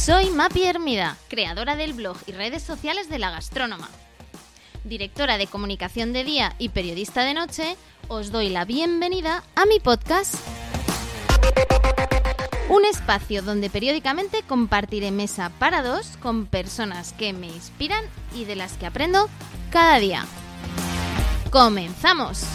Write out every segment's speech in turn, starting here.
Soy Mapi Hermida, creadora del blog y redes sociales de La Gastrónoma. Directora de comunicación de día y periodista de noche, os doy la bienvenida a mi podcast. Un espacio donde periódicamente compartiré mesa para dos con personas que me inspiran y de las que aprendo cada día. ¡Comenzamos!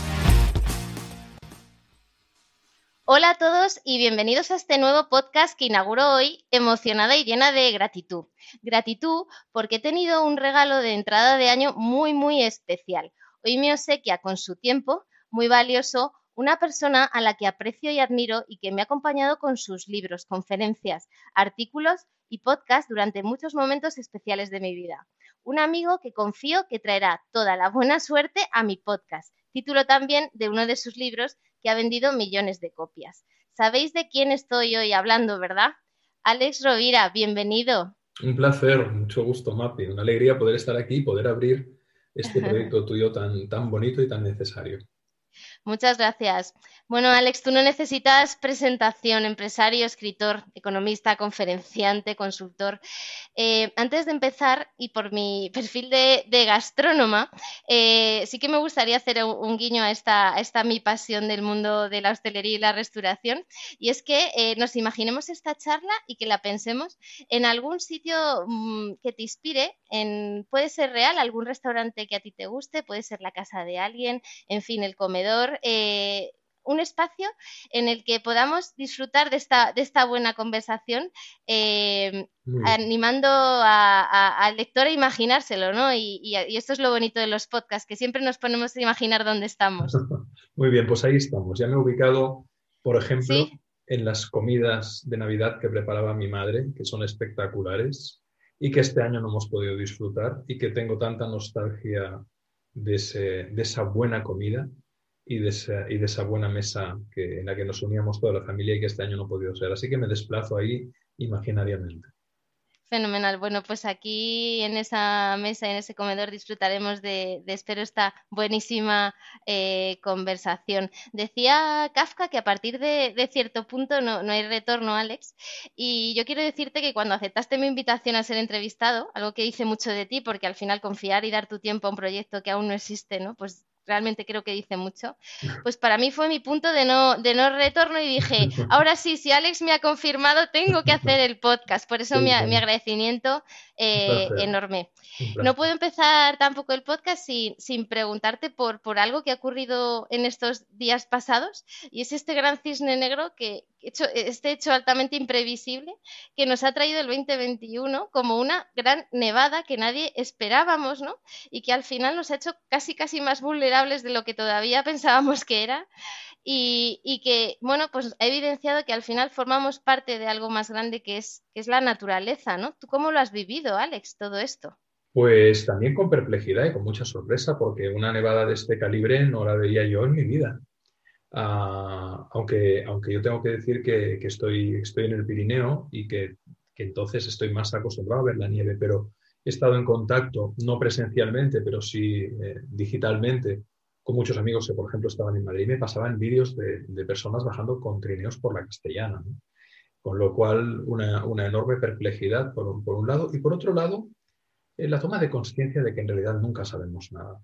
Hola a todos y bienvenidos a este nuevo podcast que inauguro hoy, emocionada y llena de gratitud. Gratitud porque he tenido un regalo de entrada de año muy, muy especial. Hoy me obsequia con su tiempo, muy valioso, una persona a la que aprecio y admiro y que me ha acompañado con sus libros, conferencias, artículos y podcasts durante muchos momentos especiales de mi vida. Un amigo que confío que traerá toda la buena suerte a mi podcast, título también de uno de sus libros que ha vendido millones de copias. Sabéis de quién estoy hoy hablando, ¿verdad? Alex Rovira, bienvenido. Un placer, mucho gusto, Mapi. Una alegría poder estar aquí y poder abrir este proyecto tuyo tan, tan bonito y tan necesario. Muchas gracias. Bueno, Alex, tú no necesitas presentación, empresario, escritor, economista, conferenciante, consultor. Eh, antes de empezar, y por mi perfil de, gastrónoma, eh, sí que me gustaría hacer un, guiño a esta, esta, mi pasión del mundo de la hostelería y la restauración, y es que eh, nos imaginemos esta charla y que la pensemos en algún sitio mm, que te inspire, en, puede ser real, algún restaurante que a ti te guste, puede ser la casa de alguien, en fin, el comedor un espacio en el que podamos disfrutar de esta, de esta buena conversación, eh, animando al lector a imaginárselo, ¿no? Y, esto es lo bonito de los podcasts, que siempre nos ponemos a imaginar dónde estamos. Muy bien, pues ahí estamos. Ya me he ubicado, por ejemplo, en las comidas de Navidad que preparaba mi madre, que son espectaculares y que este año no hemos podido disfrutar y que tengo tanta nostalgia de, de esa buena comida y de, esa, y de esa buena mesa que, en la que nos uníamos toda la familia y que este año no ha podido ser. Así que me desplazo ahí imaginariamente. Fenomenal. Bueno, pues aquí en esa mesa, en ese comedor, disfrutaremos de, espero, esta buenísima eh, conversación. Decía Kafka que a partir de, cierto punto no, no, hay retorno, Alex. Y yo quiero decirte que cuando aceptaste mi invitación a ser entrevistado, algo que dice mucho de ti, porque al final confiar y dar tu tiempo a un proyecto que aún no existe, ¿no? Pues realmente creo que dice mucho, pues para mí fue mi punto de no, de no retorno y dije, ahora sí, si Alex me ha confirmado, tengo que hacer el podcast. Por eso mi, mi agradecimiento eh, enorme. No puedo empezar tampoco el podcast sin, sin preguntarte por, por algo que ha ocurrido en estos días pasados y es este gran cisne negro que, hecho, este hecho altamente imprevisible que nos ha traído el 2021 como una gran nevada que nadie esperábamos, ¿no? Y que al final nos ha hecho casi casi más vulnerables de lo que todavía pensábamos que era y, que, bueno, pues ha evidenciado que al final formamos parte de algo más grande que es, que es la naturaleza, ¿no? ¿Tú cómo lo has vivido, Alex, todo esto? Pues también con perplejidad y con mucha sorpresa, porque una nevada de este calibre no la veía yo en mi vida. Ah, aunque, aunque yo tengo que decir que, estoy, estoy en el Pirineo y que, entonces estoy más acostumbrado a ver la nieve, pero he estado en contacto, no presencialmente, pero sí eh, digitalmente, con muchos amigos que, por ejemplo, estaban en Madrid y me pasaban vídeos de, personas bajando con trineos por la castellana. Con lo cual, una, enorme perplejidad por un lado. Y por otro lado, la toma de conciencia de que en realidad nunca sabemos nada,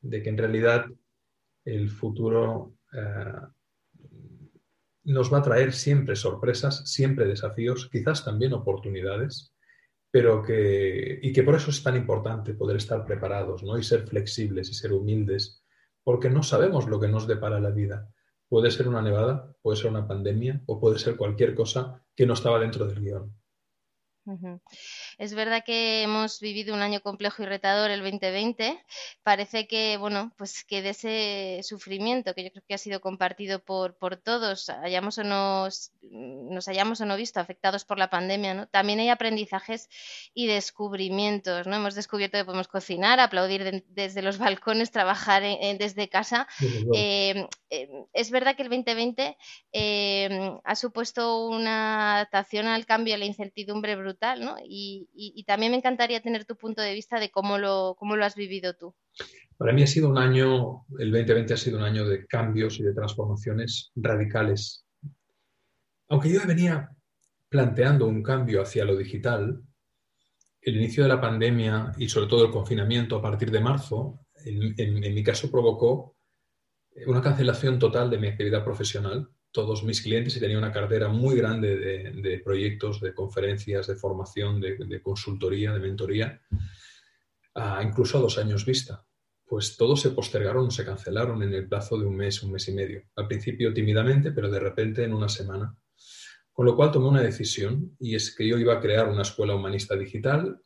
de que en realidad el futuro eh, nos va a traer siempre sorpresas, siempre desafíos, quizás también oportunidades, pero que, y que por eso es tan importante poder estar preparados ¿no? y ser flexibles y ser humildes, porque no sabemos lo que nos depara la vida. Puede ser una nevada, puede ser una pandemia o puede ser cualquier cosa que no estaba dentro del guion. Es verdad que hemos vivido un año complejo y retador el 2020. Parece que, bueno, pues que de ese sufrimiento que yo creo que ha sido compartido por, por todos, hayamos o nos, nos hayamos o no visto afectados por la pandemia, ¿no? También hay aprendizajes y descubrimientos, ¿no? Hemos descubierto que podemos cocinar, aplaudir desde los balcones, trabajar desde casa. Eh, eh, es verdad que el 2020 eh, ha supuesto una adaptación al cambio a la incertidumbre brutal, ¿no? Y, y, también me encantaría tener tu punto de vista de cómo lo, cómo lo has vivido tú. Para mí ha sido un año, el 2020 ha sido un año de cambios y de transformaciones radicales. Aunque yo venía planteando un cambio hacia lo digital, el inicio de la pandemia y sobre todo el confinamiento a partir de marzo, en, mi caso provocó una cancelación total de mi actividad profesional. Todos mis clientes y tenía una cartera muy grande de, proyectos, de conferencias, de formación, de, consultoría, de mentoría, incluso a dos años vista. Pues todos se postergaron se cancelaron en el plazo de un mes, un mes y medio. Al principio tímidamente, pero de repente en una semana con lo cual tomé una decisión y es que yo iba a crear una escuela humanista digital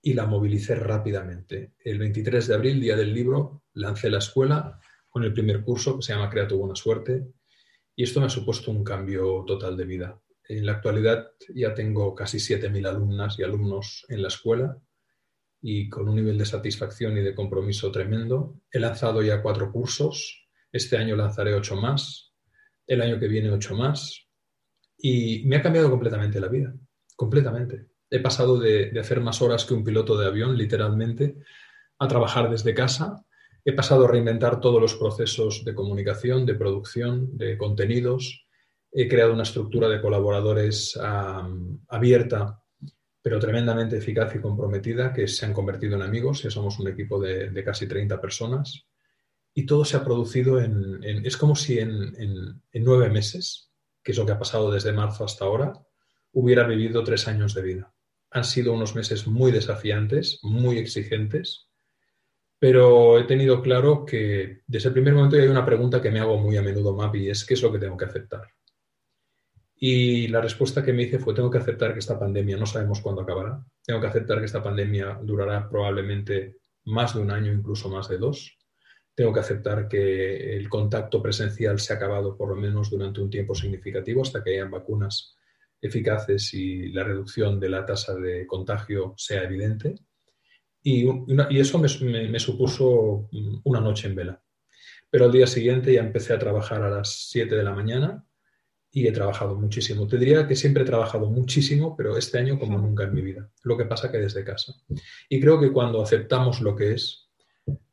y la movilicé rápidamente. El 23 de abril, día del libro, lancé la escuela con el primer curso que se llama Crea tu buena suerte y esto me ha supuesto un cambio total de vida. En la actualidad ya tengo casi 7.000 alumnas y alumnos en la escuela y con un nivel de satisfacción y de compromiso tremendo. He lanzado ya cuatro cursos, este año lanzaré ocho más, el año que viene ocho más, y me ha cambiado completamente la vida, completamente. He pasado de, hacer más horas que un piloto de avión, literalmente, a trabajar desde casa. He pasado a reinventar todos los procesos de comunicación, de producción, de contenidos. He creado una estructura de colaboradores abierta, pero tremendamente eficaz y comprometida, que se han convertido en amigos. Ya somos un equipo de, casi 30 personas. Y todo se ha producido en, es como si en nueve meses que es lo que ha pasado desde marzo hasta ahora, hubiera vivido tres años de vida. Han sido unos meses muy desafiantes, muy exigentes, pero he tenido claro que desde el primer momento hay una pregunta que me hago muy a menudo, Mapi, es ¿qué es lo que tengo que aceptar? Y la respuesta que me hice fue, tengo que aceptar que esta pandemia no sabemos cuándo acabará, tengo que aceptar que esta pandemia durará probablemente más de un año, incluso más de dos, tengo que aceptar que el contacto presencial se ha acabado por lo menos durante un tiempo significativo hasta que hayan vacunas eficaces y la reducción de la tasa de contagio sea evidente. Y, eso me, supuso una noche en vela. Pero al día siguiente ya empecé a trabajar a las 7 de la mañana y he trabajado muchísimo. Te diría que siempre he trabajado muchísimo, pero este año como nunca en mi vida. Lo que pasa que desde casa. Y creo que cuando aceptamos lo que es,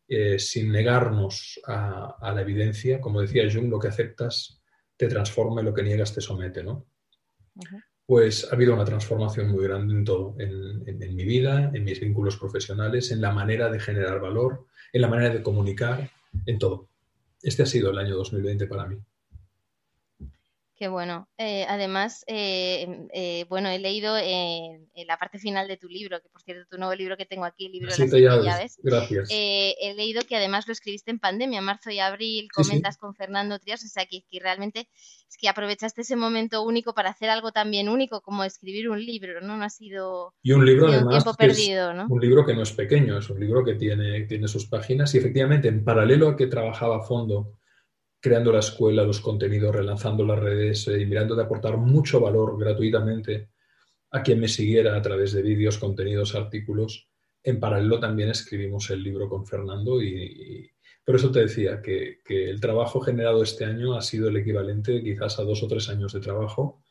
eh, sin negarnos a, la evidencia, como decía Jung, lo que aceptas te transforma y lo que niegas te somete, ¿no? Pues ha habido una transformación muy grande en todo, en mi vida, en mis vínculos profesionales, en la manera de generar valor, en la manera de comunicar, en todo. Este ha sido el año 2020 para mí. Qué bueno. Eh, además, eh, eh, bueno, he leído en la parte final de tu libro, que por cierto, tu nuevo libro que tengo aquí, libro de las llaves. Gracias. he leído que además lo escribiste en pandemia, marzo y abril, comentas con Fernando Trias, o sea, que, realmente es que aprovechaste ese momento único para hacer algo también único como escribir un libro, ¿no? No ha sido y un libro además tiempo perdido, ¿no? Un libro que no es pequeño, es un libro que tiene, tiene sus páginas y efectivamente en paralelo a que trabajaba a fondo creando la escuela, los contenidos, relanzando las redes eh, y mirando de aportar mucho valor gratuitamente a quien me siguiera a través de vídeos, contenidos, artículos. En paralelo también escribimos el libro con Fernando y, por eso te decía que, el trabajo generado este año ha sido el equivalente quizás a dos o tres años de trabajo,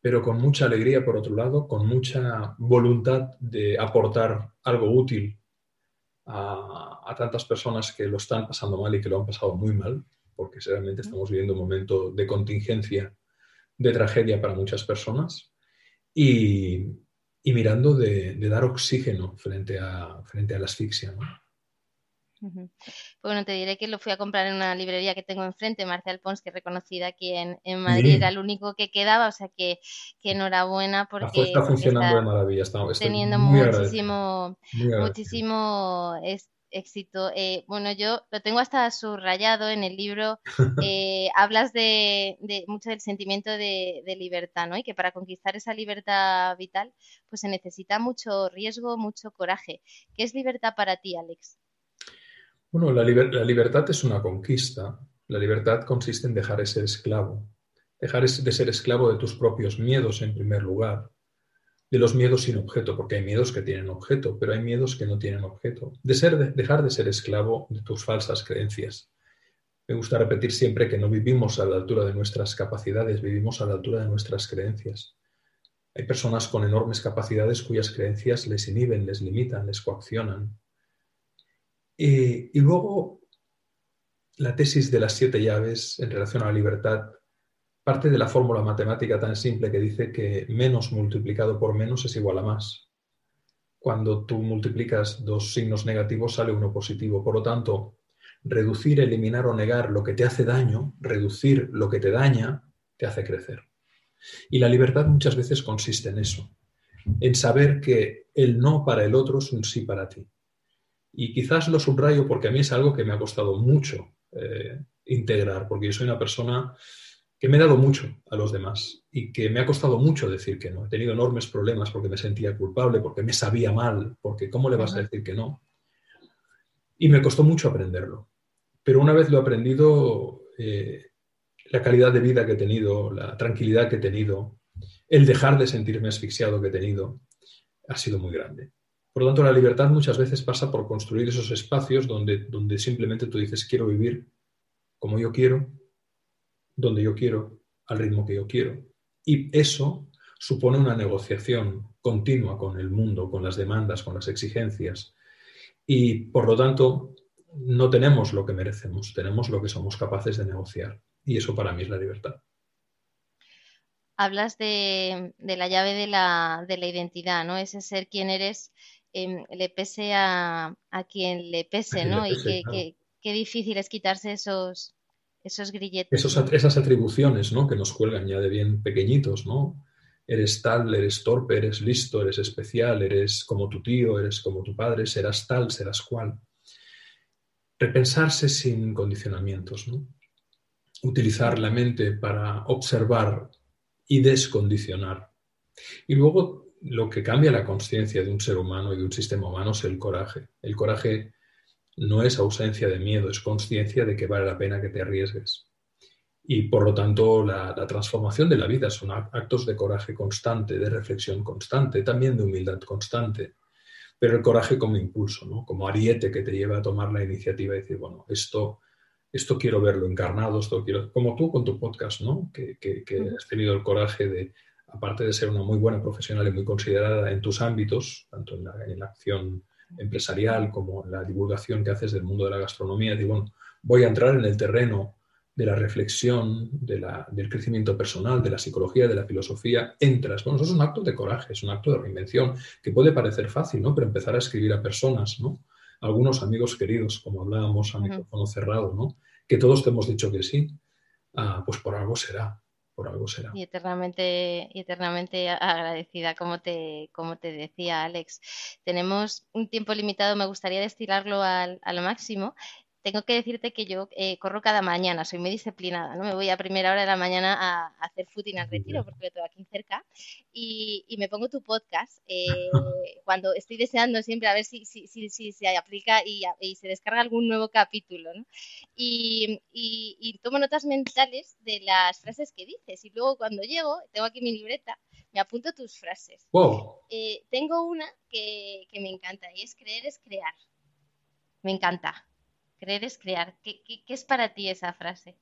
pero con mucha alegría por otro lado, con mucha voluntad de aportar algo útil a tantas personas que lo están pasando mal y que lo han pasado muy mal porque realmente estamos viviendo un momento de contingencia, de tragedia para muchas personas, y, mirando de, dar oxígeno frente a, frente a la asfixia. Bueno, te diré que lo fui a comprar en una librería que tengo enfrente, Marcial Pons, que es reconocida aquí en, Madrid, era el único que quedaba, o sea que, enhorabuena porque está funcionando de maravilla, teniendo muchísimo, muchísimo éxito. Eh, bueno, yo lo tengo hasta subrayado en el libro. Eh, hablas de, mucho del sentimiento de, libertad, ¿no? Y que para conquistar esa libertad vital, pues se necesita mucho riesgo, mucho coraje. ¿Qué es libertad para ti, Alex? Bueno, la, la libertad es una conquista. La libertad consiste en dejar de ser esclavo. Dejar de ser esclavo de tus propios miedos en primer lugar de los miedos sin objeto, porque hay miedos que tienen objeto, pero hay miedos que no tienen objeto. De ser, dejar de ser esclavo de tus falsas creencias. Me gusta repetir siempre que no vivimos a la altura de nuestras capacidades, vivimos a la altura de nuestras creencias. Hay personas con enormes capacidades cuyas creencias les inhiben, les limitan, les coaccionan. Y, y luego, la tesis de las siete llaves en relación a la libertad parte de la fórmula matemática tan simple que dice que menos multiplicado por menos es igual a más. Cuando tú multiplicas dos signos negativos sale uno positivo. Por lo tanto, reducir, eliminar o negar lo que te hace daño, reducir lo que te daña, te hace crecer. Y la libertad muchas veces consiste en eso, en saber que el no para el otro es un sí para ti. Y quizás lo subrayo porque a mí es algo que me ha costado mucho eh, integrar, porque yo soy una persona que me he dado mucho a los demás y que me ha costado mucho decir que no. He tenido enormes problemas porque me sentía culpable, porque me sabía mal, porque ¿cómo le vas a decir que no? Y me costó mucho aprenderlo. Pero una vez lo he aprendido, eh, la calidad de vida que he tenido, la tranquilidad que he tenido, el dejar de sentirme asfixiado que he tenido, ha sido muy grande. Por lo tanto, la libertad muchas veces pasa por construir esos espacios donde, donde simplemente tú dices, quiero vivir como yo quiero, donde yo quiero, al ritmo que yo quiero. Y eso supone una negociación continua con el mundo, con las demandas, con las exigencias. Y por lo tanto, no tenemos lo que merecemos, tenemos lo que somos capaces de negociar. Y eso para mí es la libertad. Hablas de, la llave de la, identidad, ¿no? Ese ser quien eres, em, le pese a, quien le pese, ¿no? y qué difícil es quitarse esos, grilletes. esas atribuciones, ¿no? Que nos cuelgan ya de bien pequeñitos, ¿no? Eres tal, eres torpe, eres listo, eres especial, eres como tu tío, eres como tu padre, serás tal, serás cual repensarse sin condicionamientos, ¿no? utilizar la mente para observar y descondicionar. Y luego lo que cambia la conciencia de un ser humano y de un sistema humano es el coraje. El coraje no es ausencia de miedo, es conciencia de que vale la pena que te arriesgues. Y por lo tanto, la, la, transformación de la vida son actos de coraje constante, de reflexión constante, también de humildad constante pero el coraje como impulso, ¿no? como ariete que te lleva a tomar la iniciativa y decir, bueno, esto, esto quiero verlo encarnado, esto quiero, como tú con tu podcast, ¿no? que, que, has tenido el coraje de, aparte de ser una muy buena profesional y muy considerada en tus ámbitos, tanto en la, en la acción empresarial como la divulgación que haces del mundo de la gastronomía, decir, bueno, voy a entrar en el terreno de la reflexión, del crecimiento personal, de la psicología, de la filosofía, entras. Bueno, eso es un acto de coraje, es un acto de reinvención, que puede parecer fácil, ¿no? Pero empezar a escribir a personas, ¿no? Algunos amigos queridos, como hablábamos a micrófono cerrado, ¿no? Que todos te hemos dicho que sí, ah, pues por algo será, por algo será. Y eternamente, y eternamente agradecida, como te, como te decía Alex. Tenemos un tiempo limitado, me gustaría destilarlo al, al máximo tengo que decirte que yo eh, corro cada mañana, soy muy disciplinada, ¿no? Me voy a primera hora de la mañana a, hacer footing al retiro porque lo tengo aquí cerca y, me pongo tu podcast eh, cuando estoy deseando siempre a ver si, si, si, si se aplica y, se descarga algún nuevo capítulo, ¿no? Y, tomo notas mentales de las frases que dices y luego cuando llego, tengo aquí mi libreta, me apunto tus frases. Eh, tengo una que, que me encanta y es creer es crear. Me encanta. Creer es crear. ¿Qué, es para ti esa frase?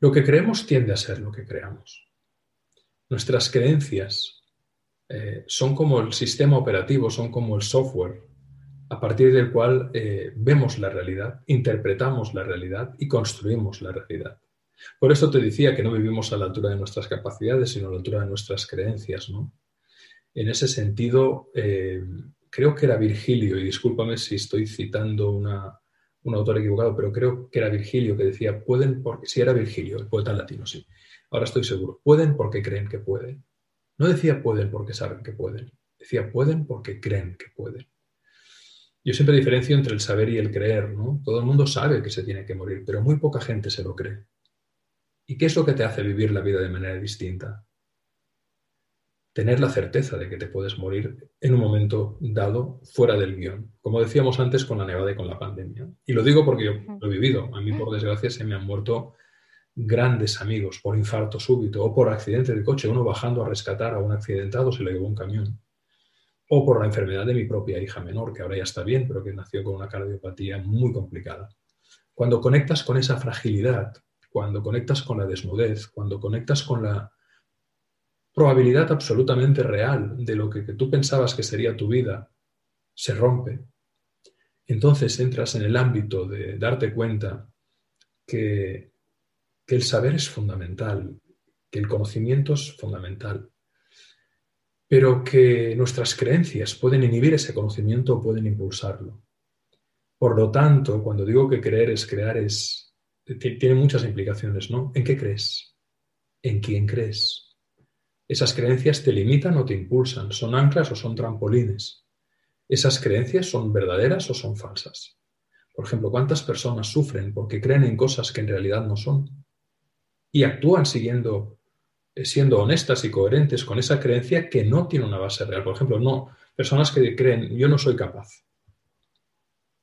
Lo que creemos tiende a ser lo que creamos. Nuestras creencias eh, son como el sistema operativo, son como el software a partir del cual eh, vemos la realidad, interpretamos la realidad y construimos la realidad. Por eso te decía que no vivimos a la altura de nuestras capacidades, sino a la altura de nuestras creencias. ¿no? En ese sentido, eh, creo que era Virgilio, y discúlpame si estoy citando una, un autor equivocado, pero creo que era Virgilio que decía, pueden porque, si era Virgilio, el poeta latino, sí, ahora estoy seguro, pueden porque creen que pueden. No decía pueden porque saben que pueden, decía pueden porque creen que pueden. Yo siempre diferencio entre el saber y el creer, ¿no? Todo el mundo sabe que se tiene que morir, pero muy poca gente se lo cree. ¿Y qué es lo que te hace vivir la vida de manera distinta? Tener la certeza de que te puedes morir en un momento dado fuera del guion, como decíamos antes con la nevada y con la pandemia. Y lo digo porque yo lo he vivido. A mí, por desgracia, se me han muerto grandes amigos por infarto súbito o por accidente de coche, uno bajando a rescatar a un accidentado se le llevó un camión. O por la enfermedad de mi propia hija menor, que ahora ya está bien, pero que nació con una cardiopatía muy complicada. Cuando conectas con esa fragilidad, cuando conectas con la desnudez, cuando conectas con la probabilidad absolutamente real de lo que, tú pensabas que sería tu vida se rompe, entonces entras en el ámbito de darte cuenta que, que el saber es fundamental, que el conocimiento es fundamental, pero que nuestras creencias pueden inhibir ese conocimiento o pueden impulsarlo. Por lo tanto, cuando digo que creer es crear, es, tiene muchas implicaciones, ¿no? ¿En qué crees? ¿En quién crees? Esas creencias te limitan o te impulsan, son anclas o son trampolines. ¿Esas creencias son verdaderas o son falsas? Por ejemplo, ¿cuántas personas sufren porque creen en cosas que en realidad no son? Y actúan siguiendo, eh, siendo honestas y coherentes con esa creencia que no tiene una base real. Por ejemplo, no, personas que creen, yo no soy capaz.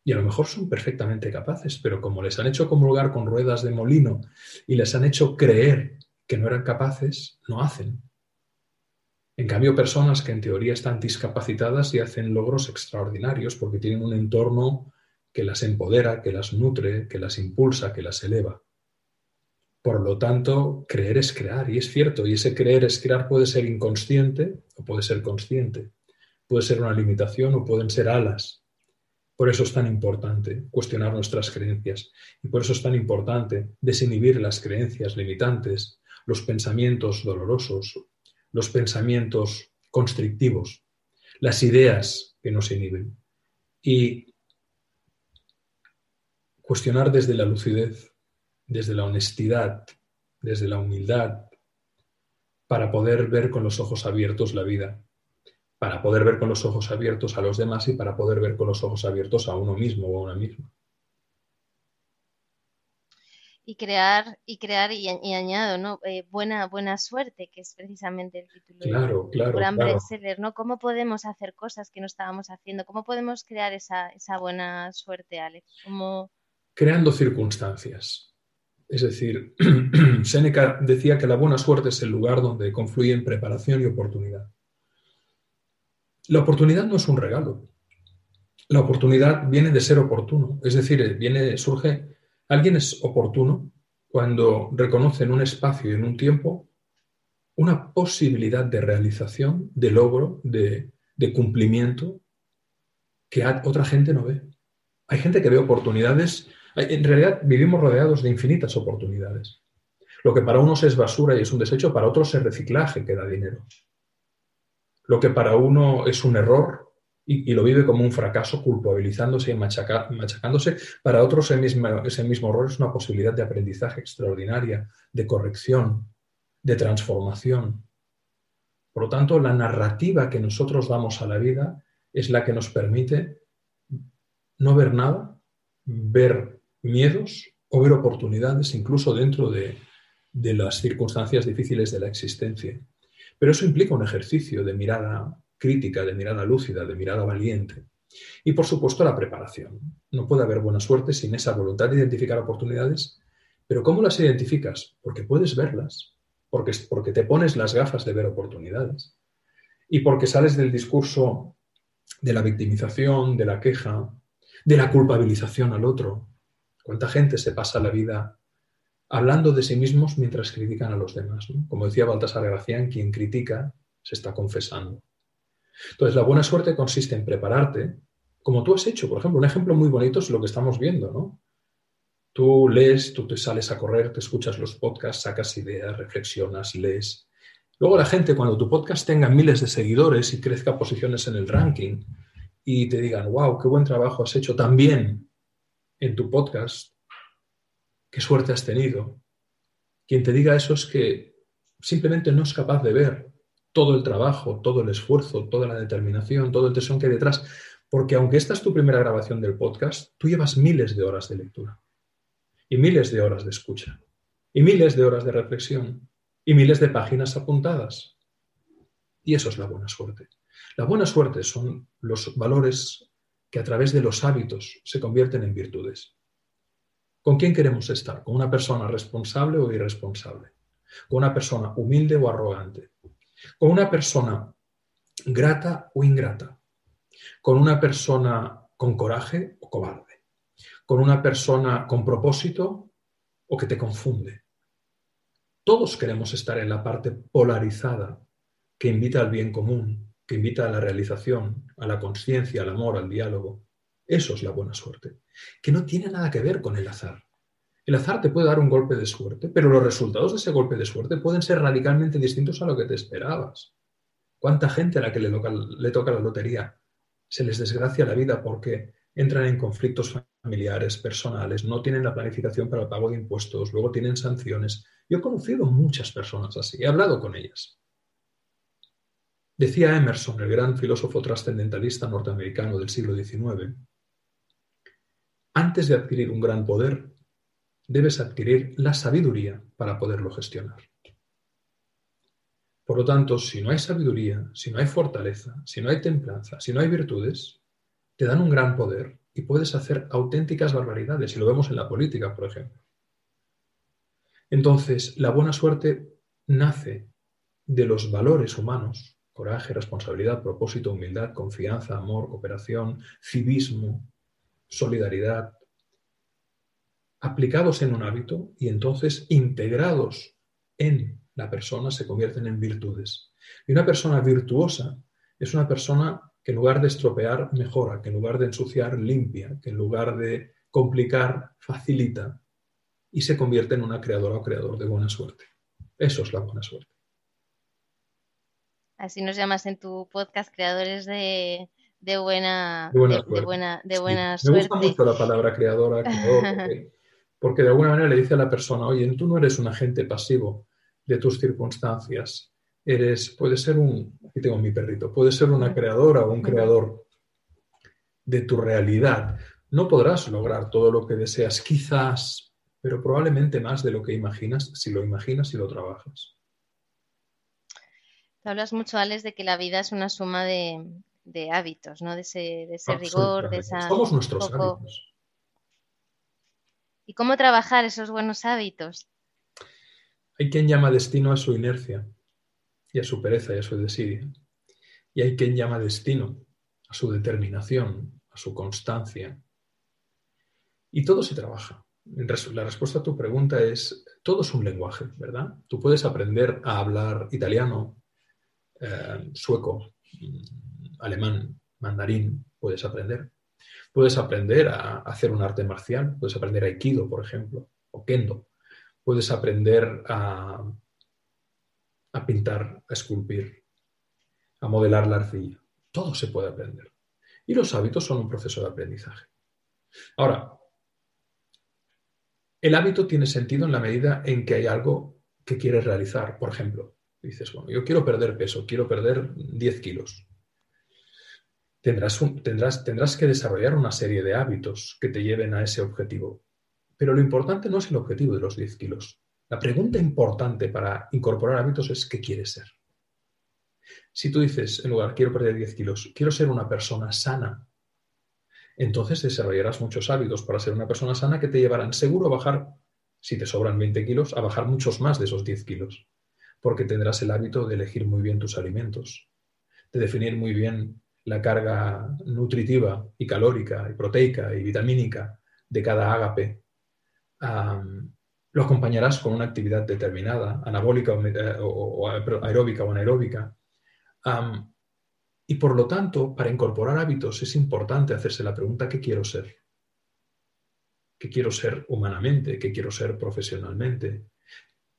Y a lo mejor son perfectamente capaces, pero como les han hecho comulgar con ruedas de molino y les han hecho creer que no eran capaces, no hacen. En cambio, personas que en teoría están discapacitadas y hacen logros extraordinarios porque tienen un entorno que las empodera, que las nutre, que las impulsa, que las eleva. Por lo tanto, creer es crear, y es cierto, y ese creer es crear puede ser inconsciente o puede ser consciente, puede ser una limitación o pueden ser alas, por eso es tan importante cuestionar nuestras creencias y por eso es tan importante desinhibir las creencias limitantes, los pensamientos dolorosos, los pensamientos constrictivos, las ideas que nos inhiben y cuestionar desde la lucidez, desde la honestidad, desde la humildad, para poder ver con los ojos abiertos la vida para poder ver con los ojos abiertos a los demás y para poder ver con los ojos abiertos a uno mismo o a una misma. Y crear, y crear, y, añado, ¿no? Eh, buena, buena suerte, que es precisamente el título claro, claro, gran bestseller, ¿no? ¿Cómo podemos hacer cosas que no estábamos haciendo? ¿Cómo podemos crear esa, esa buena suerte, Alex? Creando circunstancias. Es decir, Seneca decía que la buena suerte es el lugar donde confluyen preparación y oportunidad. La oportunidad no es un regalo. La oportunidad viene de ser oportuno. Es decir, viene, surge, alguien es oportuno cuando reconoce en un espacio y en un tiempo una posibilidad de realización, de logro, de, cumplimiento que otra gente no ve. Hay gente que ve oportunidades. En realidad vivimos rodeados de infinitas oportunidades. Lo que para unos es basura y es un desecho, para otros es reciclaje que da dinero lo que para uno es un error y, lo vive como un fracaso, culpabilizándose y machacándose, para otros ese mismo, ese mismo error es una posibilidad de aprendizaje extraordinaria, de corrección, de transformación. Por lo tanto, la narrativa que nosotros damos a la vida es la que nos permite no ver nada, ver miedos o ver oportunidades incluso dentro de las circunstancias difíciles de la existencia. Pero eso implica un ejercicio de mirada crítica, de mirada lúcida, de mirada valiente. Y por supuesto la preparación. No puede haber buena suerte sin esa voluntad de identificar oportunidades. Pero ¿cómo las identificas? Porque puedes verlas, porque, porque te pones las gafas de ver oportunidades y porque sales del discurso de la victimización, de la queja, de la culpabilización al otro. ¿Cuánta gente se pasa la vida hablando de sí mismos mientras critican a los demás. Como decía Baltasar Gracián, quien critica se está confesando. Entonces, la buena suerte consiste en prepararte, como tú has hecho. Por ejemplo, un ejemplo muy bonito es lo que estamos viendo, ¿no? Tú lees, tú te sales a correr, te escuchas los podcasts, sacas ideas, reflexionas, lees. Luego la gente, cuando tu podcast tenga miles de seguidores y crezca posiciones en el ranking y te digan, wow, qué buen trabajo has hecho también en tu podcast, qué suerte has tenido. Quien te diga eso es que simplemente no es capaz de ver todo el trabajo, todo el esfuerzo, toda la determinación, todo el tesón que hay detrás. Porque aunque esta es tu primera grabación del podcast, tú llevas miles de horas de lectura y miles de horas de escucha y miles de horas de reflexión y miles de páginas apuntadas. Y eso es la buena suerte. La buena suerte son los valores que a través de los hábitos se convierten en virtudes. ¿Con quién queremos estar? ¿Con una persona responsable o irresponsable? ¿Con una persona humilde o arrogante? ¿Con una persona grata o ingrata? ¿Con una persona con coraje o cobarde? ¿Con una persona con propósito o que te confunde? Todos queremos estar en la parte polarizada que invita al bien común, que invita a la realización, a la conciencia, al amor, al diálogo. Eso es la buena suerte, que no tiene nada que ver con el azar, El azar te puede dar un golpe de suerte, pero los resultados de ese golpe de suerte pueden ser radicalmente distintos a lo que te esperabas. ¿Cuánta gente a la que le toca, le toca la lotería se les desgracia la vida porque entran en conflictos familiares, personales, no tienen la planificación para el pago de impuestos, luego tienen sanciones? Yo he conocido muchas personas así, he hablado con ellas. Decía Emerson, el gran filósofo trascendentalista norteamericano del siglo XIX, antes de adquirir un gran poder, debes adquirir la sabiduría para poderlo gestionar. Por lo tanto, si no hay sabiduría, si no hay fortaleza, si no hay templanza, si no hay virtudes, te dan un gran poder y puedes hacer auténticas barbaridades, y lo vemos en la política, por ejemplo. Entonces, la buena suerte nace de los valores humanos, coraje, responsabilidad, propósito, humildad, confianza, amor, cooperación, civismo, solidaridad, aplicados en un hábito y entonces integrados en la persona se convierten en virtudes. Y una persona virtuosa es una persona que en lugar de estropear, mejora, que en lugar de ensuciar, limpia, que en lugar de complicar, facilita y se convierte en una creadora o creador de buena suerte. Eso es la buena suerte. Así nos llamas en tu podcast, creadores de, buena, de buena, de, buena, suerte. Me gusta mucho la palabra creadora, porque de alguna manera le dice a la persona, oye, tú no eres un agente pasivo de tus circunstancias, eres, puede ser un, aquí tengo mi perrito, puede ser una creadora o un creador de tu realidad. No podrás lograr todo lo que deseas, quizás, pero probablemente más de lo que imaginas si lo imaginas y lo trabajas. hablas mucho, Alex, de que la vida es una suma de, hábitos, ¿no? De ese, rigor, de esa... Somos nuestros hábitos. ¿Y cómo trabajar esos buenos hábitos? Hay quien llama destino a su inercia y a su pereza y a su desidia. Y hay quien llama destino a su determinación, a su constancia. Y todo se trabaja. La respuesta a tu pregunta es, todo es un lenguaje, ¿verdad? Tú puedes aprender a hablar italiano, eh, sueco, mm, alemán, mandarín, puedes aprender. Puedes aprender a hacer un arte marcial, puedes aprender aikido, por ejemplo, o kendo. Puedes aprender a, a pintar, a esculpir, a modelar la arcilla. Todo se puede aprender. Y los hábitos son un proceso de aprendizaje. Ahora, el hábito tiene sentido en la medida en que hay algo que quieres realizar. Por ejemplo, dices, bueno, yo quiero perder peso, quiero perder 10 kilos tendrás, tendrás, tendrás que desarrollar una serie de hábitos que te lleven a ese objetivo. Pero lo importante no es el objetivo de los 10 kilos. La pregunta importante para incorporar hábitos es ¿qué quieres ser? Si tú dices, en lugar, quiero perder 10 kilos, quiero ser una persona sana, entonces desarrollarás muchos hábitos para ser una persona sana que te llevarán seguro a bajar, si te sobran 20 kilos, a bajar muchos más de esos 10 kilos, porque tendrás el hábito de elegir muy bien tus alimentos, de definir muy bien la carga nutritiva y calórica y proteica y vitamínica de cada ágape, lo acompañarás con una actividad determinada, anabólica o, aeróbica o anaeróbica. y por lo tanto, para incorporar hábitos es importante hacerse la pregunta ¿qué quiero ser? ¿Qué quiero ser humanamente? ¿Qué quiero ser profesionalmente?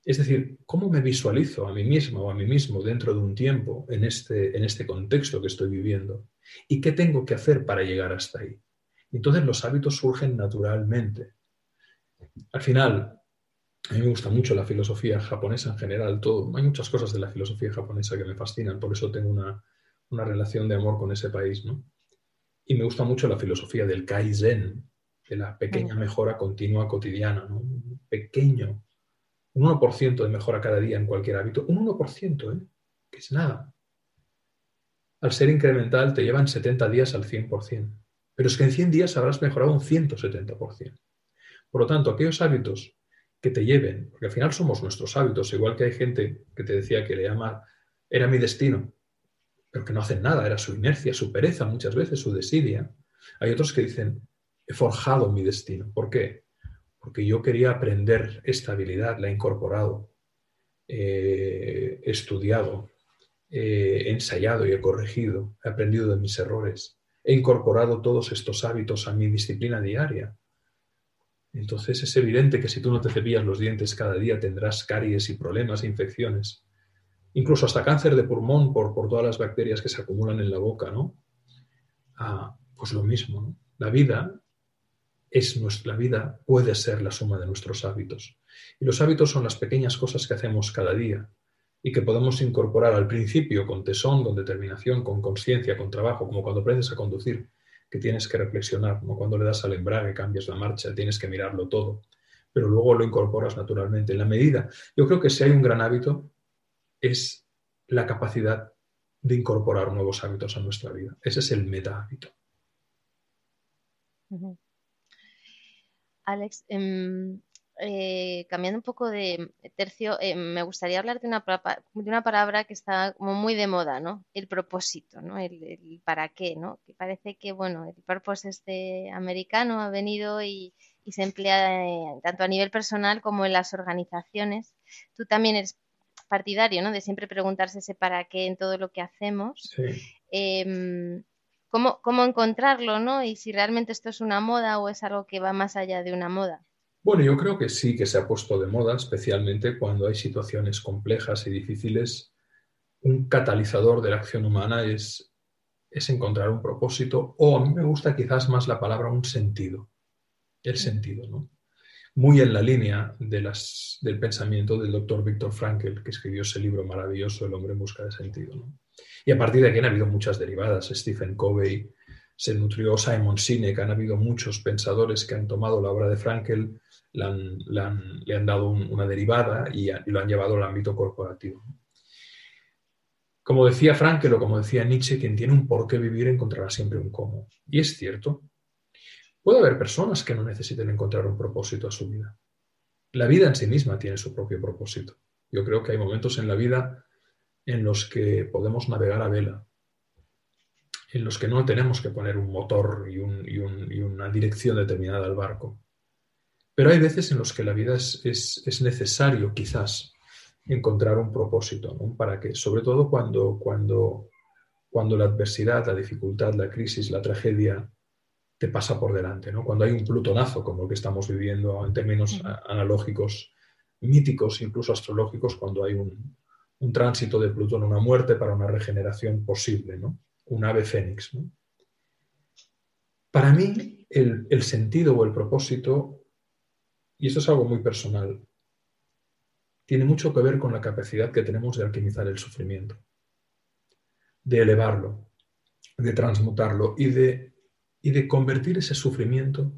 Es decir, ¿cómo me visualizo a mí mismo o a mí mismo dentro de un tiempo en este, en este contexto que estoy viviendo? ¿Y qué tengo que hacer para llegar hasta ahí? Entonces los hábitos surgen naturalmente. Al final, a mí me gusta mucho la filosofía japonesa en general, todo. Hay muchas cosas de la filosofía japonesa que me fascinan, por eso tengo una, relación de amor con ese país, ¿no? Y me gusta mucho la filosofía del kaizen, de la pequeña mejora continua cotidiana, ¿no? Un pequeño un 1% de mejora cada día en cualquier hábito, un 1%, ¿eh? que es nada. Al ser incremental te llevan 70 días al 100%, pero es que en 100 días habrás mejorado un 170%. Por lo tanto, aquellos hábitos que te lleven, porque al final somos nuestros hábitos, igual que hay gente que te decía que le llama, era mi destino, pero que no hacen nada, era su inercia, su pereza, muchas veces su desidia. Hay otros que dicen, he forjado mi destino. ¿Por qué? Porque yo quería aprender esta habilidad, la he incorporado, he estudiado, he ensayado y he corregido, he aprendido de mis errores, he incorporado todos estos hábitos a mi disciplina diaria. Entonces es evidente que si tú no te cepillas los dientes cada día tendrás caries y problemas e infecciones. Incluso hasta cáncer de pulmón por, por todas las bacterias que se acumulan en la boca, ¿no? Ah, pues lo mismo, ¿no? La vida es nuestra vida, puede ser la suma de nuestros hábitos. Y los hábitos son las pequeñas cosas que hacemos cada día y que podemos incorporar al principio con tesón, con determinación, con conciencia, con trabajo, como cuando aprendes a conducir, que tienes que reflexionar, como cuando le das al embrague, cambias la marcha, tienes que mirarlo todo, pero luego lo incorporas naturalmente. En la medida, yo creo que si hay un gran hábito, es la capacidad de incorporar nuevos hábitos a nuestra vida. Ese es el meta hábito. Alex, em, eh, cambiando un poco de tercio, eh, me gustaría hablar de una, de una palabra que está como muy de moda, ¿no? El propósito, ¿no? El, para qué, ¿no? Que parece que, bueno, el purpose este americano ha venido y, se emplea eh, tanto a nivel personal como en las organizaciones. Tú también eres partidario, ¿no? De siempre preguntarse ese para qué en todo lo que hacemos. Sí. Cómo, encontrarlo, ¿no? Y si realmente esto es una moda o es algo que va más allá de una moda. Bueno, yo creo que sí que se ha puesto de moda, especialmente cuando hay situaciones complejas y difíciles. Un catalizador de la acción humana es, es encontrar un propósito, o a mí me gusta quizás más la palabra un sentido. El sentido, ¿no? Muy en la línea de las, del pensamiento del doctor Víctor Frankl, que escribió ese libro maravilloso, El hombre en busca de sentido. ¿no? Y a partir de aquí han habido muchas derivadas. Stephen Covey se nutrió, Simon Sinek, han habido muchos pensadores que han tomado la obra de Frankel, le han, dado una derivada y, lo han llevado al ámbito corporativo. Como decía Frankel o como decía Nietzsche, quien tiene un por qué vivir encontrará siempre un cómo. Y es cierto. Puede haber personas que no necesiten encontrar un propósito a su vida. La vida en sí misma tiene su propio propósito. Yo creo que hay momentos en la vida en los que podemos navegar a vela, en los que no tenemos que poner un motor y, una dirección determinada al barco. Pero hay veces en los que la vida es, necesario quizás encontrar un propósito, para que, sobre todo cuando, cuando, cuando la adversidad, la dificultad, la crisis, la tragedia te pasa por delante, ¿no? cuando hay un plutonazo como el que estamos viviendo en términos analógicos, míticos, incluso astrológicos, cuando hay un, un tránsito de Plutón, una muerte para una regeneración posible, ¿no? un ave fénix. Para mí, el, el sentido o el propósito, y esto es algo muy personal, tiene mucho que ver con la capacidad que tenemos de alquimizar el sufrimiento, de elevarlo, de transmutarlo y de, y de convertir ese sufrimiento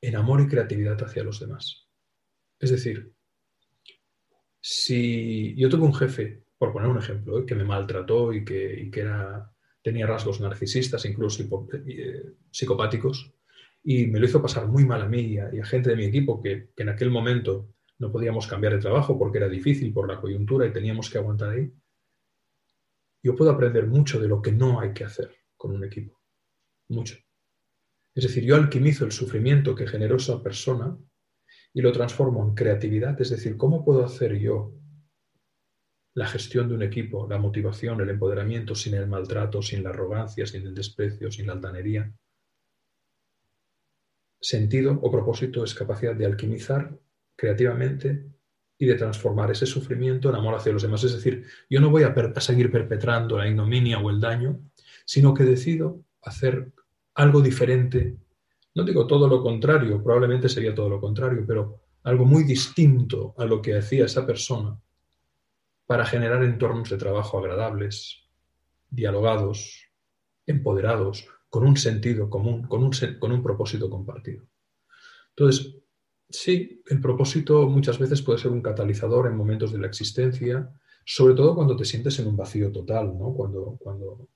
en amor y creatividad hacia los demás. Es decir, si yo tuve un jefe, por poner un ejemplo, ¿eh? que me maltrató y que, tenía rasgos narcisistas, incluso eh, psicopáticos, y me lo hizo pasar muy mal a mí y a, gente de mi equipo que, que, en aquel momento no podíamos cambiar de trabajo porque era difícil por la coyuntura y teníamos que aguantar ahí. Yo puedo aprender mucho de lo que no hay que hacer con un equipo. Mucho. Es decir, yo alquimizo el sufrimiento que generó esa persona y lo transformo en creatividad, es decir, ¿cómo puedo hacer yo la gestión de un equipo, la motivación, el empoderamiento sin el maltrato, sin la arrogancia, sin el desprecio, sin la altanería? Sentido o propósito es capacidad de alquimizar creativamente y de transformar ese sufrimiento en amor hacia los demás. Es decir, yo no voy a, a seguir perpetrando la ignominia o el daño, sino que decido hacer algo diferente no digo todo lo contrario, probablemente sería todo lo contrario, pero algo muy distinto a lo que hacía esa persona para generar entornos de trabajo agradables, dialogados, empoderados, con un sentido común, con un, con un propósito compartido. Entonces, sí, el propósito muchas veces puede ser un catalizador en momentos de la existencia, sobre todo cuando te sientes en un vacío total, ¿no? cuando, cuando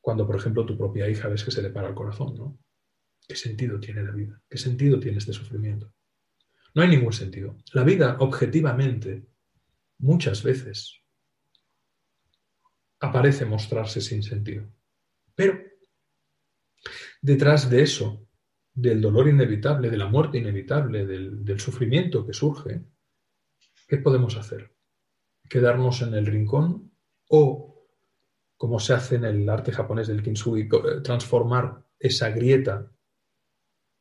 cuando, por ejemplo, tu propia hija ves que se le para el corazón, ¿no? ¿Qué sentido tiene la vida? ¿Qué sentido tiene este sufrimiento? No hay ningún sentido. La vida, objetivamente, muchas veces aparece mostrarse sin sentido. Pero detrás de eso, del dolor inevitable, de la muerte inevitable, del, del sufrimiento que surge, ¿qué podemos hacer? ¿Quedarnos en el rincón o como se hace en el arte japonés del kintsugi, eh, transformar esa grieta,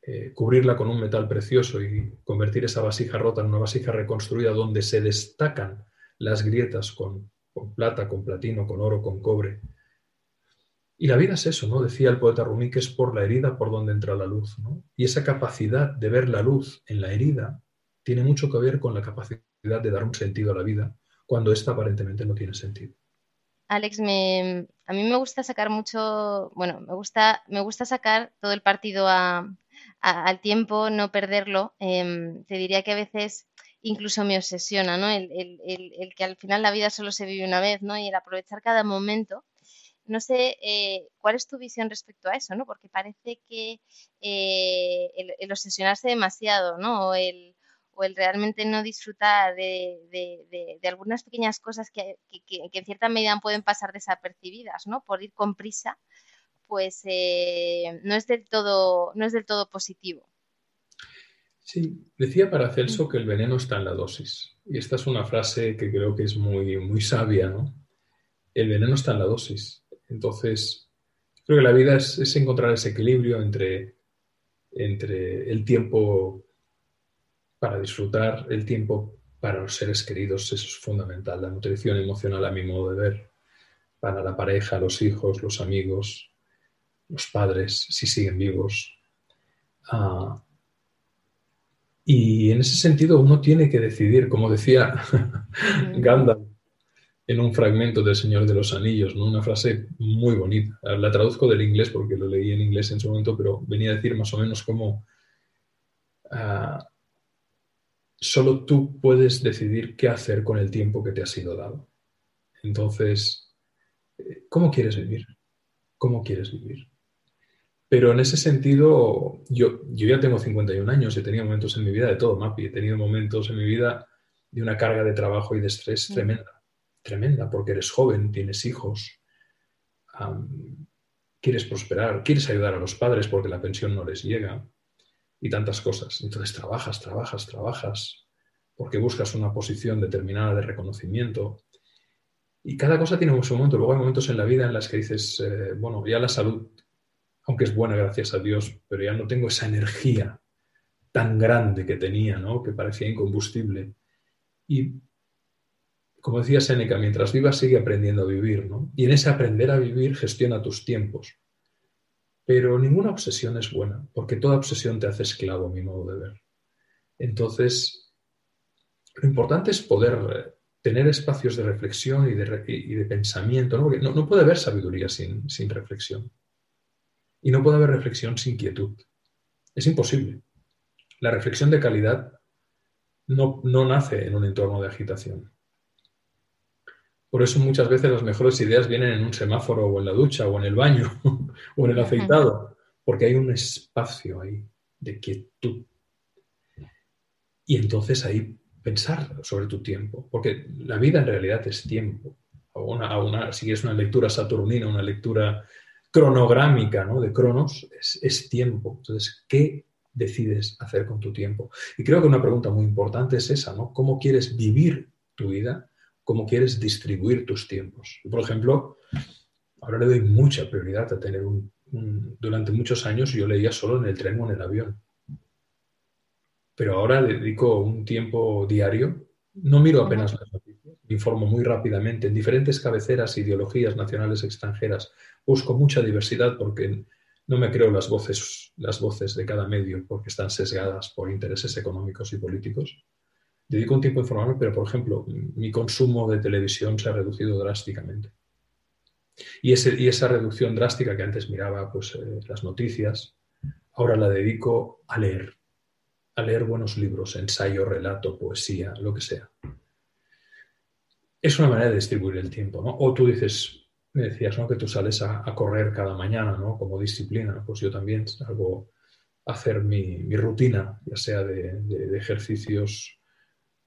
eh, cubrirla con un metal precioso y convertir esa vasija rota en una vasija reconstruida donde se destacan las grietas con, plata, con platino, con oro, con cobre. Y la vida es eso, ¿no? Decía el poeta Rumi que es por la herida por donde entra la luz. Y esa capacidad de ver la luz en la herida tiene mucho que ver con la capacidad de dar un sentido a la vida cuando ésta aparentemente no tiene sentido. Alex, me, a mí me gusta sacar mucho, bueno, me gusta, me gusta sacar todo el partido al tiempo, no perderlo. Em, te diría que a veces incluso me obsesiona, ¿no? El, que al final la vida solo se vive una vez, ¿no? Y el aprovechar cada momento. No sé eh, cuál es tu visión respecto a eso, ¿no? Porque parece que eh, el, obsesionarse demasiado, ¿no? O el, o el realmente no disfrutar de, algunas pequeñas cosas que, en cierta medida pueden pasar desapercibidas, ¿no? Por ir con prisa, pues eh, no, es del todo, no es del todo positivo. Sí, decía Paracelso que el veneno está en la dosis. Y esta es una frase que creo que es muy, muy sabia, ¿no? El veneno está en la dosis. Entonces, creo que la vida es, es encontrar ese equilibrio entre, entre el tiempo para disfrutar el tiempo para los seres queridos, eso es fundamental, la nutrición emocional a mi modo de ver, para la pareja, los hijos, los amigos, los padres, si siguen vivos. Ah, y en ese sentido uno tiene que decidir, como decía Gandalf en un fragmento del Señor de los Anillos, ¿no? una frase muy bonita. La traduzco del inglés porque lo leí en inglés en su momento, pero venía a decir más o menos como ah, solo tú puedes decidir qué hacer con el tiempo que te ha sido dado. Entonces, eh, ¿cómo quieres vivir? ¿Cómo quieres vivir? Pero en ese sentido, yo, yo ya tengo 51 años, he tenido momentos en mi vida de todo, Mapi, he tenido momentos en mi vida de una carga de trabajo y de estrés tremenda, tremenda, porque eres joven, tienes hijos, quieres prosperar, quieres ayudar a los padres porque la pensión no les llega, y tantas cosas. Entonces trabajas, trabajas, trabajas, porque buscas una posición determinada de reconocimiento. Y cada cosa tiene su momento. Luego hay momentos en la vida en las que dices, eh, bueno, ya la salud, aunque es buena, gracias a Dios, pero ya no tengo esa energía tan grande que tenía, ¿no? que parecía incombustible. Y como decía Séneca, mientras vivas sigue aprendiendo a vivir, ¿no? Y en ese aprender a vivir gestiona tus tiempos. Pero ninguna obsesión es buena, porque toda obsesión te hace esclavo, a mi modo de ver. Entonces, lo importante es poder eh, tener espacios de reflexión y de, pensamiento, ¿no? no, puede haber sabiduría sin, reflexión. Y no puede haber reflexión sin quietud. Es imposible. La reflexión de calidad no nace en un entorno de agitación. Por eso muchas veces las mejores ideas vienen en un semáforo o en la ducha o en el baño o en el afeitado, porque hay un espacio ahí de quietud. Y entonces ahí pensar sobre tu tiempo, porque la vida en realidad es tiempo. Una, una, si es una lectura saturnina, una lectura cronográmica ¿no? de Cronos, es, es tiempo. Entonces, ¿qué decides hacer con tu tiempo? Y creo que una pregunta muy importante es esa, ¿no? ¿Cómo quieres vivir tu vida? Cómo quieres distribuir tus tiempos. por ejemplo, ahora le doy mucha prioridad a tener un, Durante muchos años yo leía solo en el tren o en el avión. Pero ahora dedico un tiempo diario, no miro apenas las noticias, me informo muy rápidamente en diferentes cabeceras, ideologías nacionales extranjeras. Busco mucha diversidad porque no me creo las voces, las voces de cada medio porque están sesgadas por intereses económicos y políticos dedico un tiempo a informarme, pero por ejemplo, mi consumo de televisión se ha reducido drásticamente. Y, esa reducción drástica que antes miraba pues, eh, las noticias, ahora la dedico a leer, a leer buenos libros, ensayo, relato, poesía, lo que sea. Es una manera de distribuir el tiempo, ¿no? O tú dices, me decías, ¿no? Que tú sales a, correr cada mañana, ¿no? Como disciplina. Pues yo también salgo a hacer mi, rutina, ya sea de ejercicios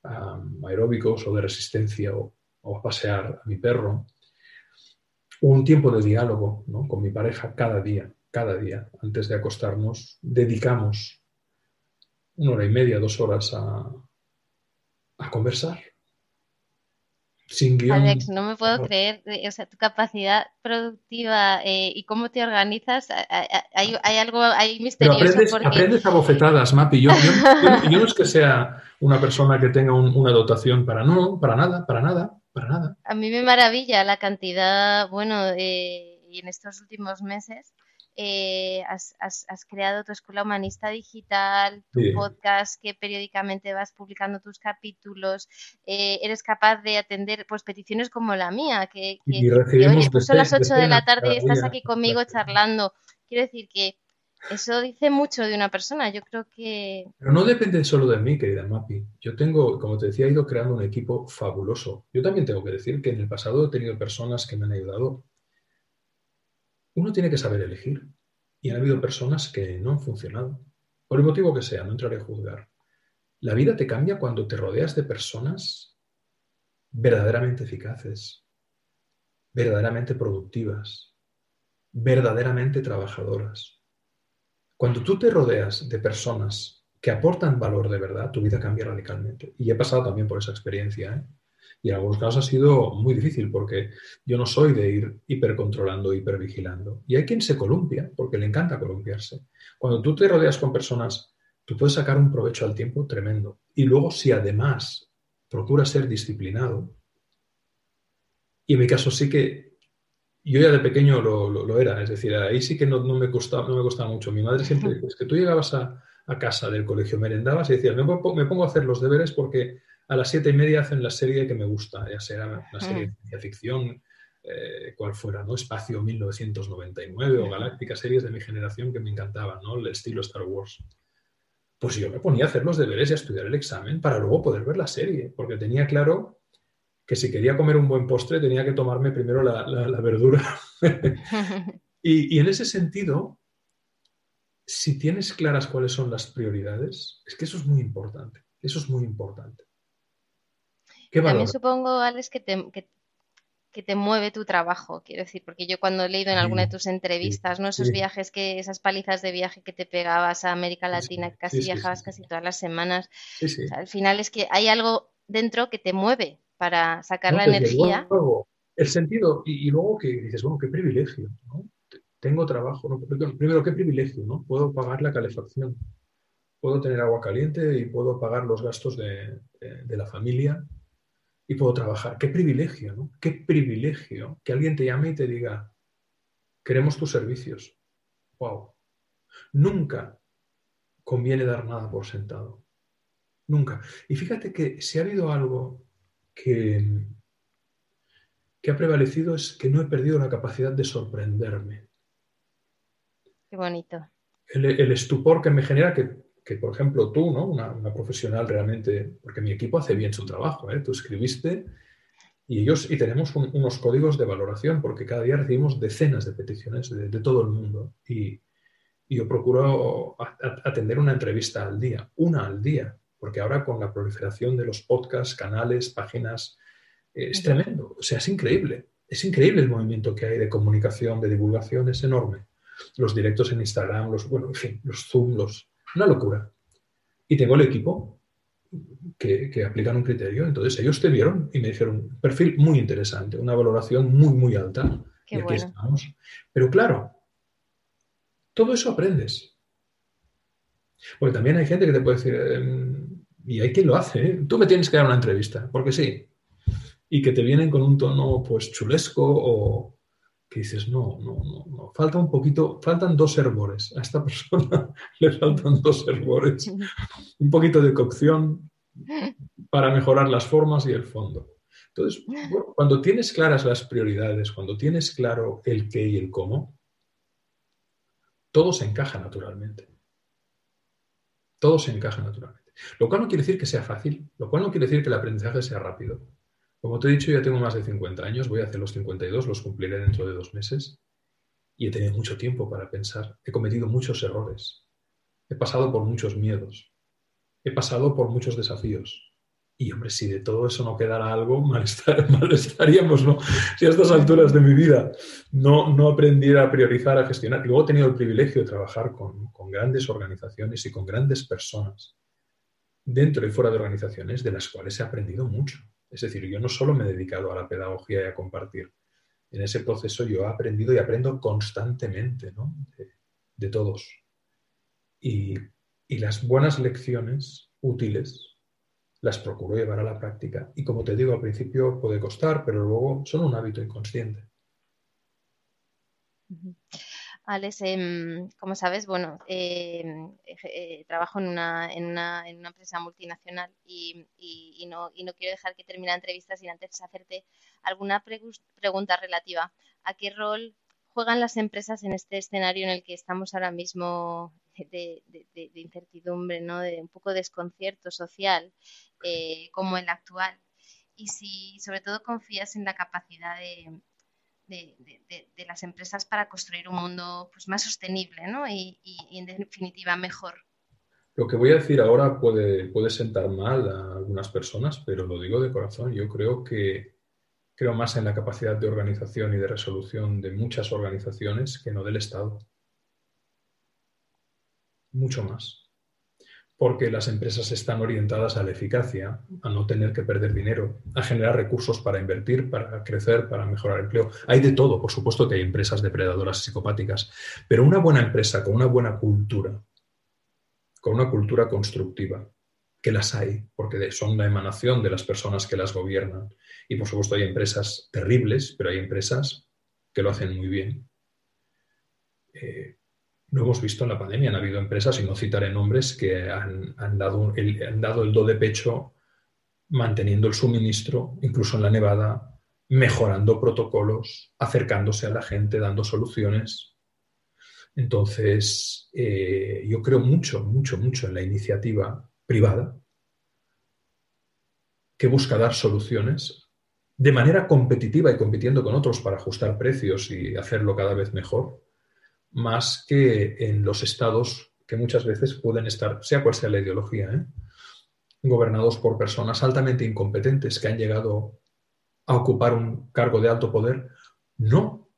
aeróbicos o de resistencia o, a pasear a mi perro. Un tiempo de diálogo con mi pareja cada día, cada día, antes de acostarnos, dedicamos una hora y media, dos horas a, a conversar. Sin guion. Alex, no me puedo creer, eh, o sea, tu capacidad productiva eh, y cómo te organizas, hay, hay algo, hay misterioso. Pero aprendes, porque... aprendes a bofetadas, Mapi. Yo, yo, yo, no es que sea una persona que tenga un, una dotación para no, para nada, para nada, para nada. A mí me maravilla la cantidad, bueno, eh, y en estos últimos meses, eh, has, has, has, creado tu escuela humanista digital, tu sí. podcast que periódicamente vas publicando tus capítulos, eh, eres capaz de atender pues peticiones como la mía, que, que, y recibimos que oye, pues son las 8 de la tarde y estás aquí conmigo charlando. Quiero decir que eso dice mucho de una persona. Yo creo que. Pero no depende solo de mí, querida Mapi. Yo tengo, como te decía, he ido creando un equipo fabuloso. Yo también tengo que decir que en el pasado he tenido personas que me han ayudado uno tiene que saber elegir. Y han habido personas que no han funcionado. Por el motivo que sea, no entraré a juzgar. La vida te cambia cuando te rodeas de personas verdaderamente eficaces, verdaderamente productivas, verdaderamente trabajadoras. Cuando tú te rodeas de personas que aportan valor de verdad, tu vida cambia radicalmente. Y he pasado también por esa experiencia. ¿eh? Y en algunos casos ha sido muy difícil porque yo no soy de ir hipercontrolando, hipervigilando. Y hay quien se columpia porque le encanta columpiarse. Cuando tú te rodeas con personas, tú puedes sacar un provecho al tiempo tremendo. Y luego si además procuras ser disciplinado, y en mi caso sí que yo ya de pequeño lo, lo, lo era, es decir, ahí sí que no, no, me costaba, no me costaba mucho. Mi madre siempre es que tú llegabas a, a casa del colegio, merendabas y decías, me me pongo a hacer los deberes porque a las siete y media hacen la serie que me gusta, ya sea una serie de ciencia ficción, eh, cual fuera, ¿no? Espacio 1999 o Galáctica, series de mi generación que me encantaban, ¿no? El estilo Star Wars. Pues yo me ponía a hacer los deberes y a estudiar el examen para luego poder ver la serie, porque tenía claro que si quería comer un buen postre tenía que tomarme primero la, la, la verdura. y, y en ese sentido, si tienes claras cuáles son las prioridades, es que eso es muy importante. Eso es muy importante. ¿Qué También supongo, Alex, que te, que, que te, mueve tu trabajo, quiero decir, porque yo cuando he leído en alguna de tus entrevistas, sí, ¿no? Esos sí. viajes que, esas palizas de viaje que te pegabas a América Latina, que casi viajabas casi todas las semanas. O sea, al final es que hay algo dentro que te mueve para sacar no, la energía. Luego, el sentido, y, y, luego que dices, bueno, qué privilegio, ¿no? Tengo trabajo, ¿no? Primero, qué privilegio, ¿no? Puedo pagar la calefacción, puedo tener agua caliente y puedo pagar los gastos de, de, de la familia y puedo trabajar. Qué privilegio, ¿no? Qué privilegio que alguien te llame y te diga, queremos tus servicios. Wow. Nunca conviene dar nada por sentado. Nunca. Y fíjate que si ha habido algo que, que ha prevalecido es que no he perdido la capacidad de sorprenderme. Qué bonito. El, el estupor que me genera que que, por ejemplo, tú, ¿no? Una, una, profesional realmente, porque mi equipo hace bien su trabajo, ¿eh? Tú escribiste y ellos, y tenemos un, unos códigos de valoración, porque cada día recibimos decenas de peticiones de, de todo el mundo. Y, y yo procuro a, a, atender una entrevista al día, una al día, porque ahora con la proliferación de los podcasts, canales, páginas, eh, es tremendo, o sea, es increíble. Es increíble el movimiento que hay de comunicación, de divulgación, es enorme. Los directos en Instagram, los, bueno, en fin, los Zoom, los, una locura. Y tengo el equipo que, que, aplican un criterio. Entonces ellos te vieron y me dijeron un perfil muy interesante, una valoración muy, muy alta. Qué y aquí bueno. estamos. Pero claro, todo eso aprendes. Porque también hay gente que te puede decir, eh, y hay quien lo hace, ¿eh? tú me tienes que dar una entrevista, porque sí. Y que te vienen con un tono pues chulesco o, que dices, no, no, no, no, falta un poquito, faltan dos hervores. A esta persona le faltan dos hervores. Un poquito de cocción para mejorar las formas y el fondo. Entonces, cuando tienes claras las prioridades, cuando tienes claro el qué y el cómo, todo se encaja naturalmente. Todo se encaja naturalmente. Lo cual no quiere decir que sea fácil, lo cual no quiere decir que el aprendizaje sea rápido. Como te he dicho, ya tengo más de 50 años, voy a hacer los 52, los cumpliré dentro de dos meses. Y he tenido mucho tiempo para pensar. He cometido muchos errores. He pasado por muchos miedos. He pasado por muchos desafíos. Y hombre, si de todo eso no quedara algo, mal, estar, mal estaríamos, ¿no? Si a estas alturas de mi vida no, no aprendiera a priorizar, a gestionar. Luego he tenido el privilegio de trabajar con, con grandes organizaciones y con grandes personas, dentro y fuera de organizaciones, de las cuales he aprendido mucho Es decir, yo no solo me he dedicado a la pedagogía y a compartir. En ese proceso yo he aprendido y aprendo constantemente ¿no? de, todos. Y, y las buenas lecciones útiles las procuro llevar a la práctica. Y como te digo, al principio puede costar, pero luego son un hábito inconsciente. Alex, em, como sabes, bueno, em, eh, trabajo en una, en, una, en una, empresa multinacional y, y, no, y, no, quiero dejar que termine la entrevista sin antes hacerte alguna pregunta relativa a qué rol juegan las empresas en este escenario en el que estamos ahora mismo de, de, incertidumbre, ¿no? de un poco de desconcierto social eh, como el actual. Y si sobre todo confías en la capacidad de, de, las empresas para construir un mundo pues, más sostenible ¿no? y, en definitiva mejor. Lo que voy a decir ahora puede, puede sentar mal a algunas personas, pero lo digo de corazón. Yo creo que creo más en la capacidad de organización y de resolución de muchas organizaciones que no del Estado. Mucho más porque las empresas están orientadas a la eficacia, a no tener que perder dinero, a generar recursos para invertir, para crecer, para mejorar el empleo. Hay de todo, por supuesto que hay empresas depredadoras psicopáticas, pero una buena empresa con una buena cultura, con una cultura constructiva, que las hay, porque son la emanación de las personas que las gobiernan. Y por supuesto hay empresas terribles, pero hay empresas que lo hacen muy bien. Eh, lo hemos visto en la pandemia, han habido empresas, y no citaré nombres, que han, dado, el, han dado el do de pecho manteniendo el suministro, incluso en la nevada, mejorando protocolos, acercándose a la gente, dando soluciones. Entonces, eh, yo creo mucho, mucho, mucho en la iniciativa privada que busca dar soluciones de manera competitiva y compitiendo con otros para ajustar precios y hacerlo cada vez mejor más que en los estados que muchas veces pueden estar, sea cual sea la ideología, ¿eh? gobernados por personas altamente incompetentes que han llegado a ocupar un cargo de alto poder, no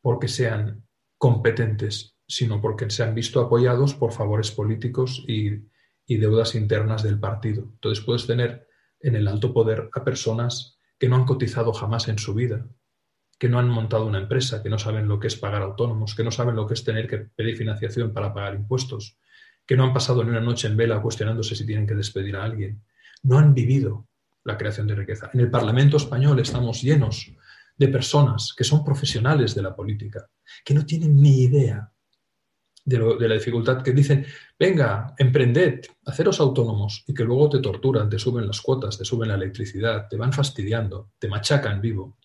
porque sean competentes, sino porque se han visto apoyados por favores políticos y, y deudas internas del partido. Entonces puedes tener en el alto poder a personas que no han cotizado jamás en su vida, que no han montado una empresa, que no saben lo que es pagar autónomos, que no saben lo que es tener que pedir financiación para pagar impuestos, que no han pasado ni una noche en vela cuestionándose si tienen que despedir a alguien. No han vivido la creación de riqueza. En el Parlamento español estamos llenos de personas que son profesionales de la política, que no tienen ni idea de, la dificultad, que dicen, venga, emprended, haceros autónomos, y que luego te torturan, te suben las cuotas, te suben la electricidad, te van fastidiando, te machacan vivo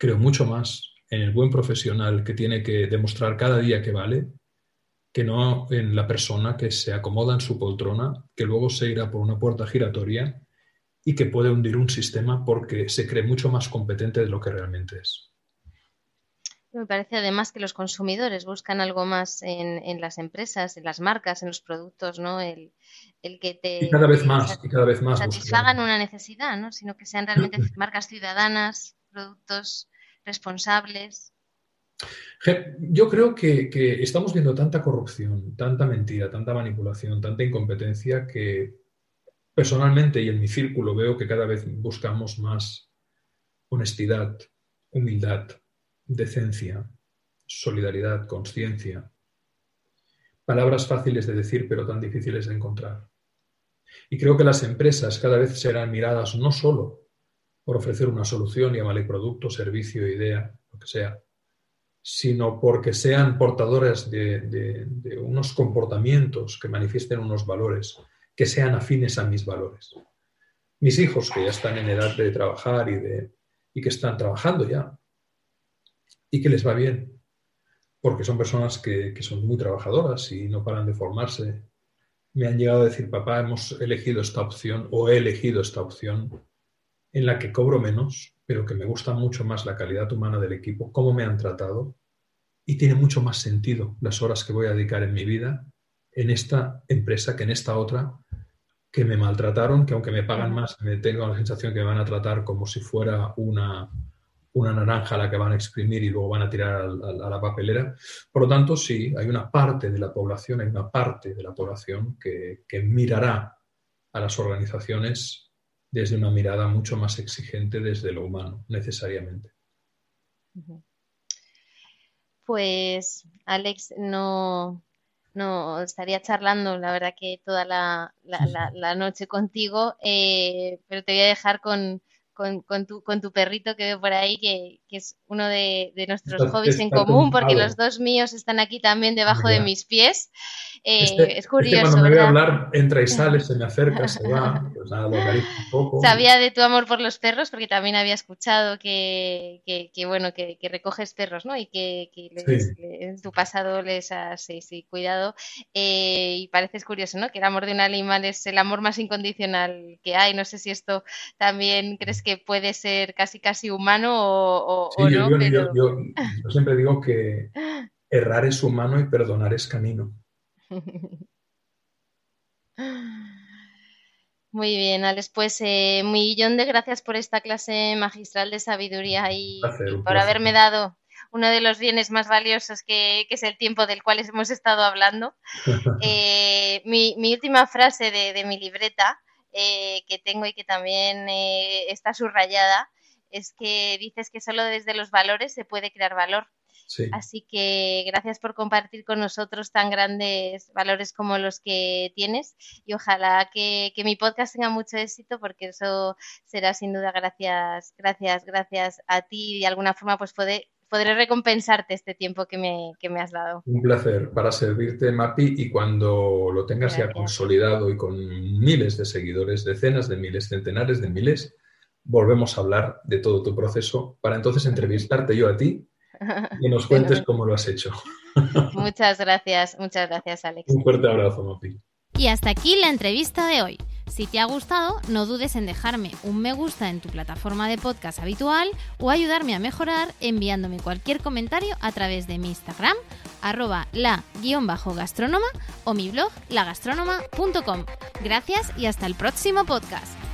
creo mucho más en el buen profesional que tiene que demostrar cada día que vale, que no en la persona que se acomoda en su poltrona, que luego se irá por una puerta giratoria y que puede hundir un sistema porque se cree mucho más competente de lo que realmente es. Me parece además que los consumidores buscan algo más en, las empresas, en las marcas, en los productos, ¿no? El, que te y cada vez más, y cada vez más satisfagan una necesidad, ¿no? Sino que sean realmente marcas ciudadanas, productos responsables? Yo creo que, estamos viendo tanta corrupción, tanta mentira, tanta manipulación, tanta incompetencia que personalmente y en mi círculo veo que cada vez buscamos más honestidad, humildad, decencia, solidaridad, conciencia. Palabras fáciles de decir pero tan difíciles de encontrar. Y creo que las empresas cada vez serán miradas no solo por ofrecer una solución, llámale producto, servicio, idea, lo que sea, sino porque sean portadores de, unos comportamientos que manifiesten unos valores, que sean afines a mis valores. Mis hijos, que ya están en edad de trabajar y, de, y que están trabajando ya, y que les va bien, porque son personas que son muy trabajadoras y no paran de formarse, me han llegado a decir, papá, hemos elegido esta opción o he elegido esta opción en la que cobro menos, pero que me gusta mucho más la calidad humana del equipo, cómo me han tratado, y tiene mucho más sentido las horas que voy a dedicar en mi vida en esta empresa que en esta otra, que me maltrataron, que aunque me pagan más, me tengo la sensación que me van a tratar como si fuera una, una naranja a la que van a exprimir y luego van a tirar a, la papelera. Por lo tanto, sí, hay una parte de la población, hay una parte de la población que, que mirará a las organizaciones desde una mirada mucho más exigente desde lo humano, necesariamente. Pues, Alex, no, no estaría charlando, la verdad que toda la, noche contigo, eh, pero te voy a dejar con, con, tu, con tu perrito que veo por ahí, que, es uno de, nuestros hobbies en común, porque los dos míos están aquí también debajo de mis pies. Eh, este, es este curioso. cuando me voy a hablar, entra y sale, se me acerca, se va, pues nada, lo un poco. Sabía de tu amor por los perros, porque también había escuchado que, que, bueno, que, recoges perros, ¿no? Y que, en tu pasado les has sí, cuidado. Eh, y pareces curioso, ¿no? Que el amor de un animal es el amor más incondicional que hay. No sé si esto también crees que puede ser casi casi humano o, no. yo siempre digo que errar es humano y perdonar es camino. Muy bien, Alex. Pues eh, un millón de gracias por esta clase magistral de sabiduría y, por haberme dado uno de los bienes más valiosos que, es el tiempo del cual hemos estado hablando. Eh, mi, última frase de, mi libreta, eh, que tengo y que también está subrayada, es que dices que solo desde los valores se puede crear valor. Así que gracias por compartir con nosotros tan grandes valores como los que tienes y ojalá que, mi podcast tenga mucho éxito porque eso será sin duda gracias, gracias, gracias a ti y de alguna forma pues podré recompensarte este tiempo que me, me, has dado. Un placer para servirte, Mapi, y cuando lo tengas ya consolidado y con miles de seguidores, decenas de miles, centenares de miles, volvemos a hablar de todo tu proceso para entonces entrevistarte yo a ti y nos cuentes cómo lo has hecho. Muchas gracias, muchas gracias, Alex. Un fuerte abrazo, Mapi. Y hasta aquí la entrevista de hoy. Si te ha gustado, no dudes en dejarme un me gusta en tu plataforma de podcast habitual o ayudarme a mejorar enviándome cualquier comentario a través de mi Instagram, arroba la-gastrónoma o mi blog lagastronoma.com. Gracias y hasta el próximo podcast.